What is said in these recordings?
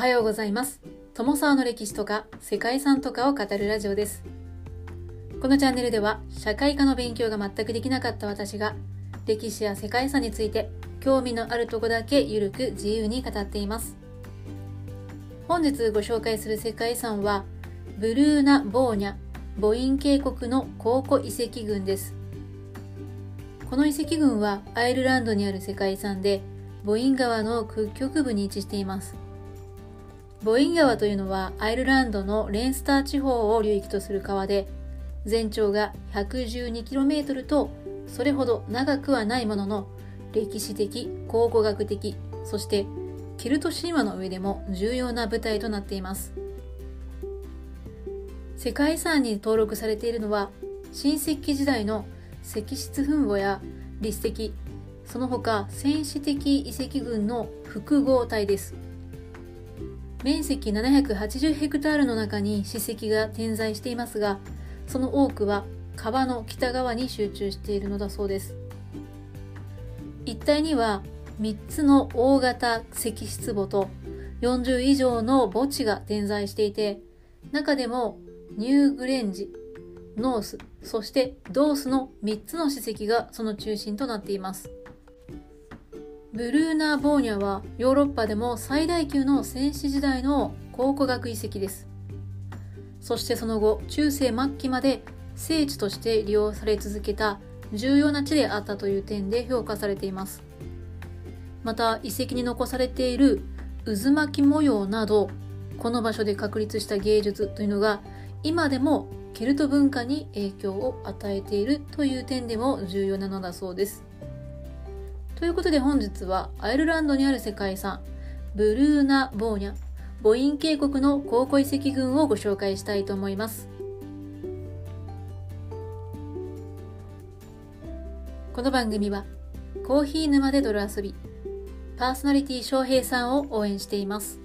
はようございます。友沢の歴史とか世界遺産とかを語るラジオです。このチャンネルでは社会科の勉強が全くできなかった私が歴史や世界遺産について興味のあるとこだけゆるく自由に語っています。本日ご紹介する世界遺産はブルーナ・ボーニャ母音渓谷の考古遺跡群です。この遺跡群はアイルランドにある世界遺産でボイン川の屈曲部に位置しています。ボイン川というのはアイルランドのレンスター地方を流域とする川で全長が 112km とそれほど長くはないものの歴史的考古学的そしてケルト神話の上でも重要な舞台となっています。世界遺産に登録されているのは新石器時代の石室墳墓や立石その他戦士的遺跡群の複合体です。面積780ヘクタールの中に史跡が点在していますがその多くは川の北側に集中しているのだそうです一帯には3つの大型石室墓と40以上の墓地が点在していて中でもニューグレンジノース、そしてドースの3つの史跡がその中心となっています。ブルーナー・ボーニャはヨーロッパでも最大級の戦死時代の考古学遺跡です。そしてその後、中世末期まで聖地として利用され続けた重要な地であったという点で評価されています。また遺跡に残されている渦巻き模様などこの場所で確立した芸術というのが今でもケルト文化に影響を与えているという点でも重要なのだそうです。ということで本日はアイルランドにある世界遺産ブルーナ・ボーニャ母音渓谷の考古遺跡群をご紹介したいと思います。この番組はコーヒー沼で泥遊びパーソナリティ翔平さんを応援しています。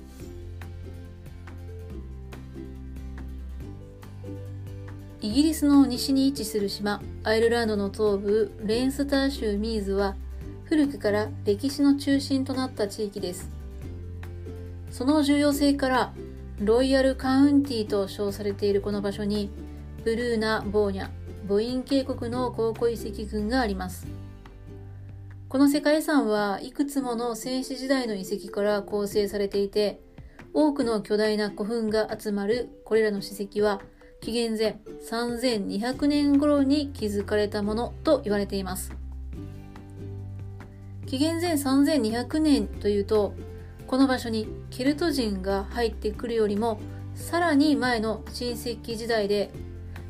イギリスの西に位置する島、アイルランドの東部、レインスター州ミーズは、古くから歴史の中心となった地域です。その重要性から、ロイヤルカウンティと称されているこの場所に、ブルーナ・ボーニャ、ボイン渓谷の考古遺跡群があります。この世界遺産はいくつもの戦死時代の遺跡から構成されていて、多くの巨大な古墳が集まるこれらの史跡は紀元前3200年頃に築かれたものと言われています。紀元前3200年というと、この場所にケルト人が入ってくるよりもさらに前の新石器時代で、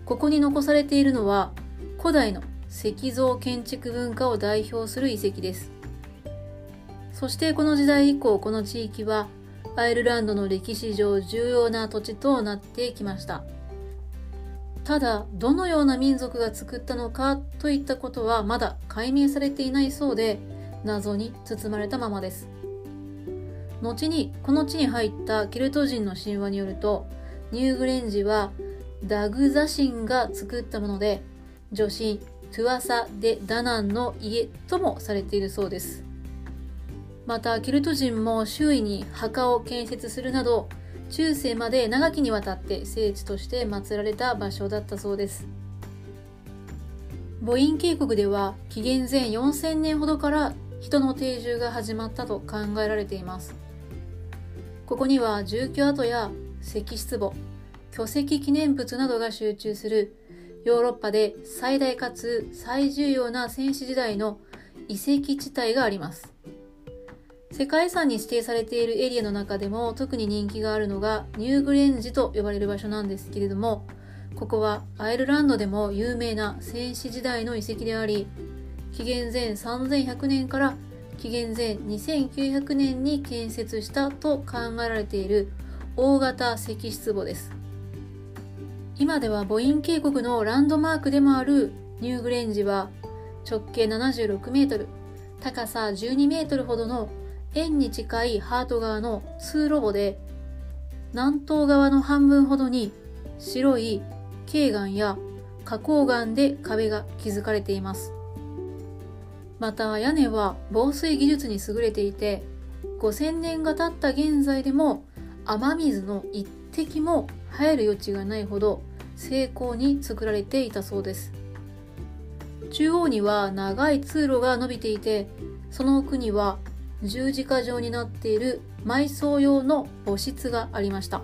ここに残されているのは古代の石像建築文化を代表する遺跡です。そしてこの時代以降この地域はアイルランドの歴史上重要な土地となってきました。ただどのような民族が作ったのかといったことはまだ解明されていないそうで謎に包まれたままです。後にこの地に入ったケルト人の神話によるとニューグレンジはダグザ神が作ったもので女神トゥアサ・デ・ダナンの家ともされているそうです。またケルト人も周囲に墓を建設するなど中世まで長きにわたって聖地として祀られた場所だったそうです。母音渓谷では紀元前4000年ほどから人の定住が始まったと考えられています。ここには住居跡や石室墓巨石記念物などが集中するヨーロッパで最大かつ最重要な戦死時代の遺跡地帯があります。世界遺産に指定されているエリアの中でも特に人気があるのがニューグレンジと呼ばれる場所なんですけれどもここはアイルランドでも有名な戦死時代の遺跡であり紀元前3100年から紀元前2900年に建設したと考えられている大型石室墓です。今では母音渓谷のランドマークでもあるニューグレンジは直径76メートル高さ12メートルほどの円に近いハート側の通路墓で南東側の半分ほどに白い軽岩や花崗岩で壁が築かれています。また屋根は防水技術に優れていて5000年が経った現在でも雨水の一滴も入る余地がないほど精巧に作られていたそうです。中央には長い通路が伸びていてその奥には十字架状になっている埋葬用の墓室がありました。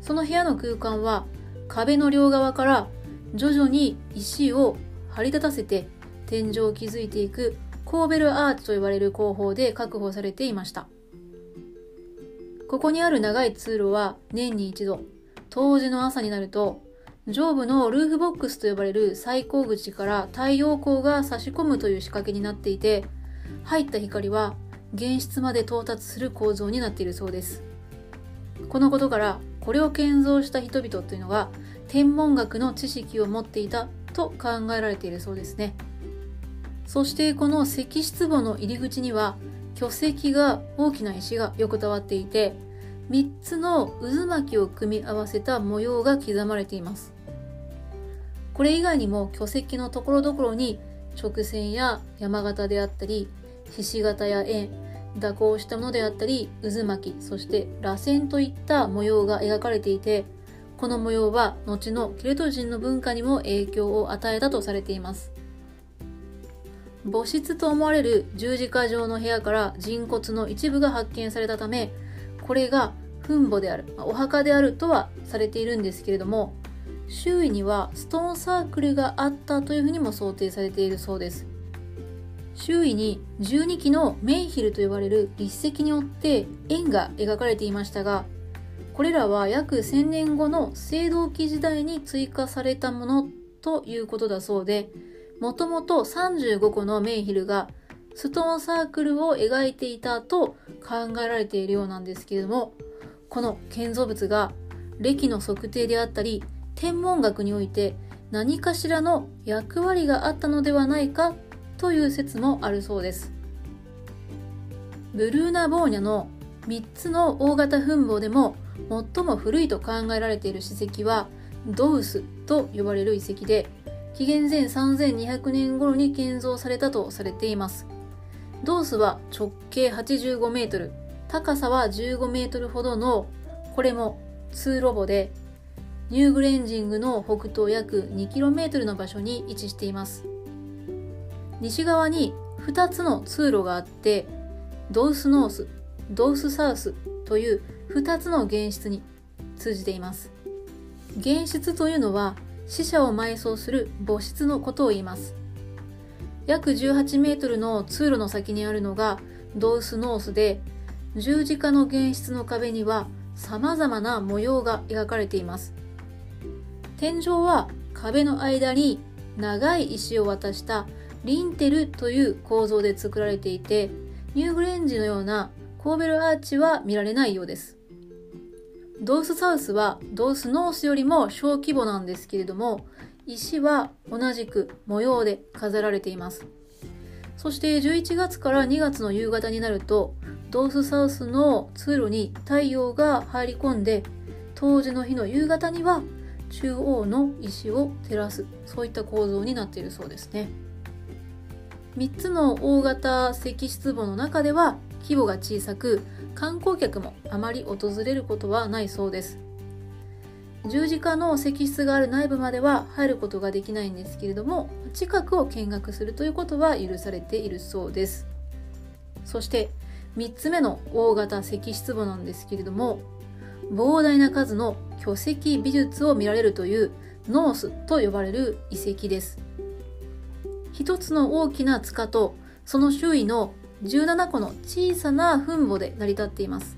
その部屋の空間は壁の両側から徐々に石を張り立たせて天井を築いていくコーベルアーチと呼ばれる工法で確保されていました。ここにある長い通路は年に一度冬至の朝になると上部のルーフボックスと呼ばれる最高口から太陽光が差し込むという仕掛けになっていて入った光は原質まで到達する構造になっているそうです。このことからこれを建造した人々というのが天文学の知識を持っていたと考えられているそうですね。そしてこの石室墓の入り口には巨石が大きな石が横たわっていて3つの渦巻きを組み合わせた模様が刻まれています。これ以外にも巨石のところどころに直線や山形であったりひし形や円蛇行したものであったり渦巻きそして螺旋といった模様が描かれていてこの模様は後のケルト人の文化にも影響を与えたとされています。墓室と思われる十字架状の部屋から人骨の一部が発見されたためこれが墳墓であるお墓であるとはされているんですけれども周囲にはストーンサークルがあったというふうにも想定されているそうです。周囲に12基のメイヒルと呼ばれる立石によって円が描かれていましたがこれらは約1000年後の青銅器時代に追加されたものということだそうでもともと35個のメイヒルがストーンサークルを描いていたと考えられているようなんですけれどもこの建造物が歴の測定であったり天文学において何かしらの役割があったのではないかという説もあるそうです。ブルーナ・ボーニャの3つの大型墳墓でも最も古いと考えられている史跡はドウスと呼ばれる遺跡で紀元前3200年頃に建造されたとされています。ドースは直径85メートル、高さは15メートルほどの、これも通路墓で、ニューグレンジングの北東約 2km の場所に位置しています。西側に2つの通路があって、ドウスノース、ドウスサウスという2つの原質に通じています。原質というのは死者を埋葬する墓室のことを言います。約18メートルの通路の先にあるのがドウスノースで、十字架の原質の壁には様々な模様が描かれています。天井は壁の間に長い石を渡したリンテルという構造で作られていて、ニューグレンジのようなコーベルアーチは見られないようです。ドースサウスはドースノースよりも小規模なんですけれども、石は同じく模様で飾られています。そして11月から2月の夕方になると、ドースサウスの通路に太陽が入り込んで、当時の日の夕方には中央の石を照らす、そういった構造になっているそうですね。3つの大型石室墓の中では規模が小さく、観光客もあまり訪れることはないそうです。十字架の石室がある内部までは入ることができないんですけれども近くを見学するということは許されているそうです。そして3つ目の大型石室墓なんですけれども膨大な数の巨石美術を見られるというノースと呼ばれる遺跡です。一つの大きな塚とその周囲の17個の小さな墳墓で成り立っています。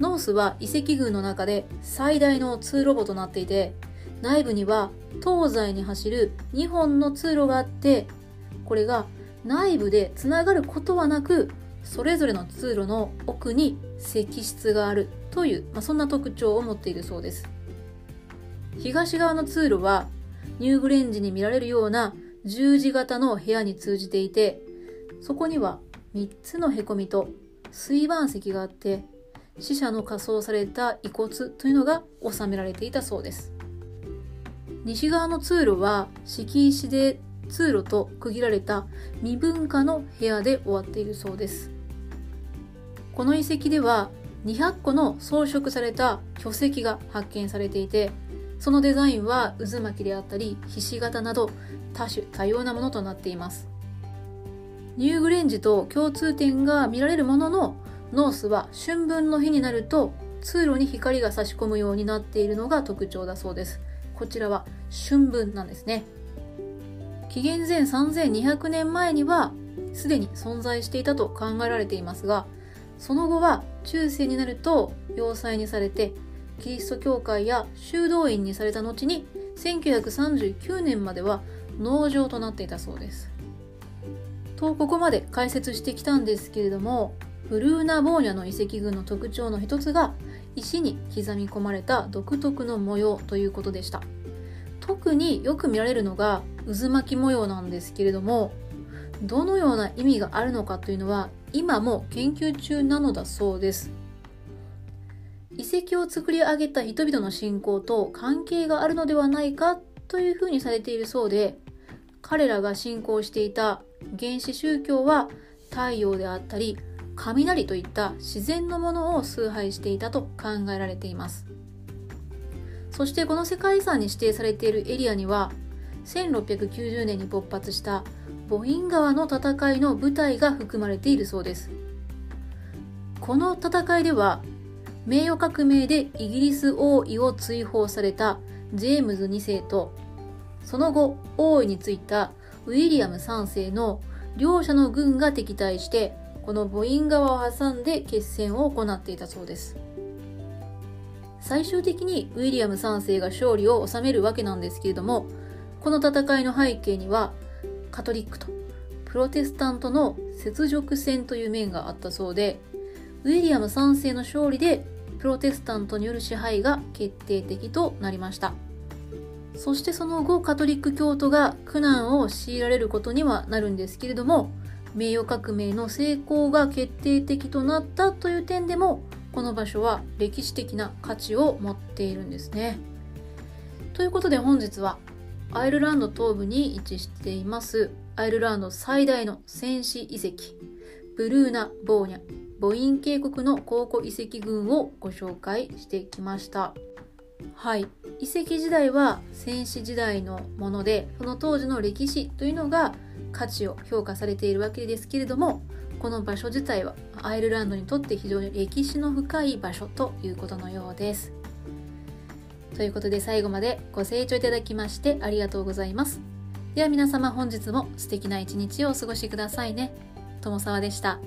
ノースは遺跡群の中で最大の通路墓となっていて、内部には東西に走る2本の通路があって、これが内部でつながることはなく、それぞれの通路の奥に石室があるという、まあ、そんな特徴を持っているそうです。東側の通路はニューグレンジに見られるような十字型の部屋に通じていて、そこには3つのへこみと水盤石があって死者の仮装された遺骨というのが収められていたそうです。西側の通路は敷石で通路と区切られた未文化の部屋で終わっているそうです。この遺跡では200個の装飾された巨石が発見されていてそのデザインは渦巻きであったりひし形など多種多様なものとなっています。ニューグレンジと共通点が見られるもののノースは春分の日になると通路に光が差し込むようになっているのが特徴だそうです。こちらは春分なんですね。紀元前3200年前にはすでに存在していたと考えられていますがその後は中世になると要塞にされてキリスト教会や修道院にされた後に1939年までは農場となっていたそうです。とここまで解説してきたんですけれどもブルーナ・ボーニャの遺跡群の特徴の一つが石に刻み込まれた独特の模様ということでした。特によく見られるのが渦巻き模様なんですけれどもどのような意味があるのかというのは今も研究中なのだそうです。遺跡を作り上げた人々の信仰と関係があるのではないかというふうにされているそうで彼らが信仰していた原始宗教は太陽であったり雷といった自然のものを崇拝していたと考えられています。そしてこの世界遺産に指定されているエリアには1690年に勃発したボイン川の戦いの舞台が含まれているそうです。この戦いでは名誉革命でイギリス王位を追放されたジェームズ2世とその後王位に就いたウィリアム3世の両者の軍が敵対してこの母音川を挟んで決戦を行っていたそうです。最終的にウィリアム3世が勝利を収めるわけなんですけれどもこの戦いの背景にはカトリックとプロテスタントの雪辱戦という面があったそうでウィリアム3世の勝利でプロテスタントによる支配が決定的となりました。そしてその後カトリック教徒が苦難を強いられることにはなるんですけれども名誉革命の成功が決定的となったという点でもこの場所は歴史的な価値を持っているんですね。ということで本日はアイルランド東部に位置していますアイルランド最大の戦死遺跡ブルーナ・ボーニャボイン渓谷の考古遺跡群をご紹介してきました。はい、遺跡時代は戦死時代のものでその当時の歴史というのが価値を評価されているわけですけれどもこの場所自体はアイルランドにとって非常に歴史の深い場所ということのようです。ということで最後までご清聴いただきましてありがとうございます。では皆様本日も素敵な一日をお過ごしくださいね。友沢でした。